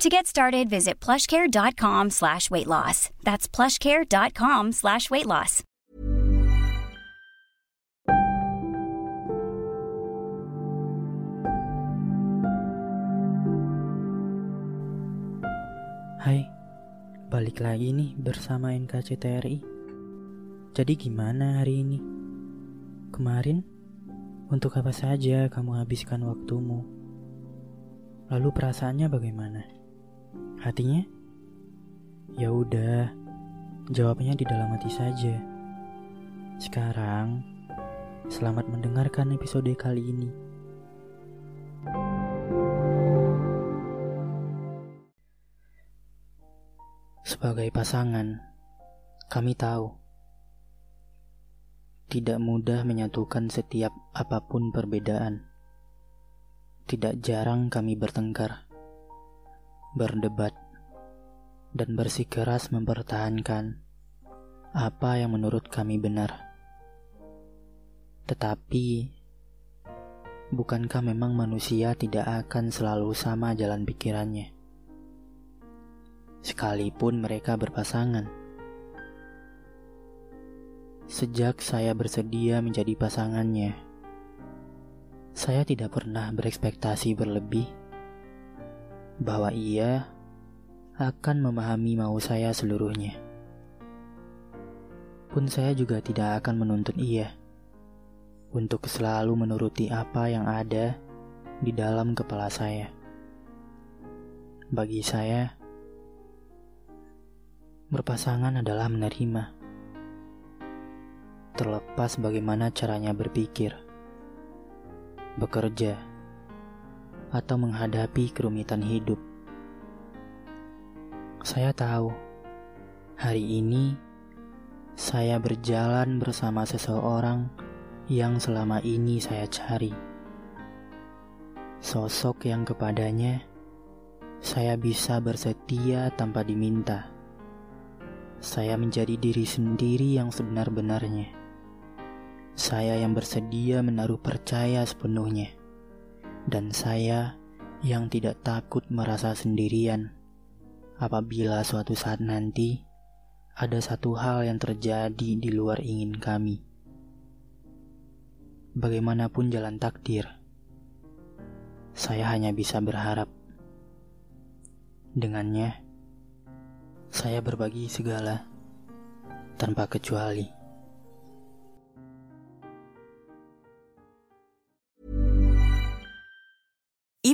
To get started, visit plushcare.com slash weight loss. That's plushcare.com slash weight loss. Hai, balik lagi nih bersama NKCTRI. Jadi gimana hari ini? Kemarin, untuk apa saja kamu habiskan waktumu? Lalu perasaannya bagaimana? Hatinya? Ya udah, jawabnya di dalam hati saja. Sekarang, selamat mendengarkan episode kali ini. Sebagai pasangan, kami tahu tidak mudah menyatukan setiap apa pun perbedaan. Tidak jarang kami bertengkar, berdebat, dan bersikeras mempertahankan apa yang menurut kami benar. Tetapi, bukankah memang manusia tidak akan selalu sama jalan pikirannya? Sekalipun mereka berpasangan. Sejak saya bersedia menjadi pasangannya, saya tidak pernah berekspektasi berlebih bahwa ia akan memahami mau saya seluruhnya. Pun saya juga tidak akan menuntut ia untuk selalu menuruti apa yang ada di dalam kepala saya. Bagi saya, berpasangan adalah menerima. Terlepas bagaimana caranya berpikir, bekerja, atau menghadapi kerumitan hidup. Saya tahu, hari ini saya berjalan bersama seseorang yang selama ini saya cari. Sosok yang kepadanya saya bisa bersetia tanpa diminta saya menjadi diri sendiri yang sebenar-benarnya. Saya yang bersedia menaruh percaya sepenuhnya, dan saya yang tidak takut merasa sendirian apabila suatu saat nanti ada satu hal yang terjadi di luar ingin kami. Bagaimanapun jalan takdir, saya hanya bisa berharap. Dengannya, saya berbagi segala tanpa kecuali.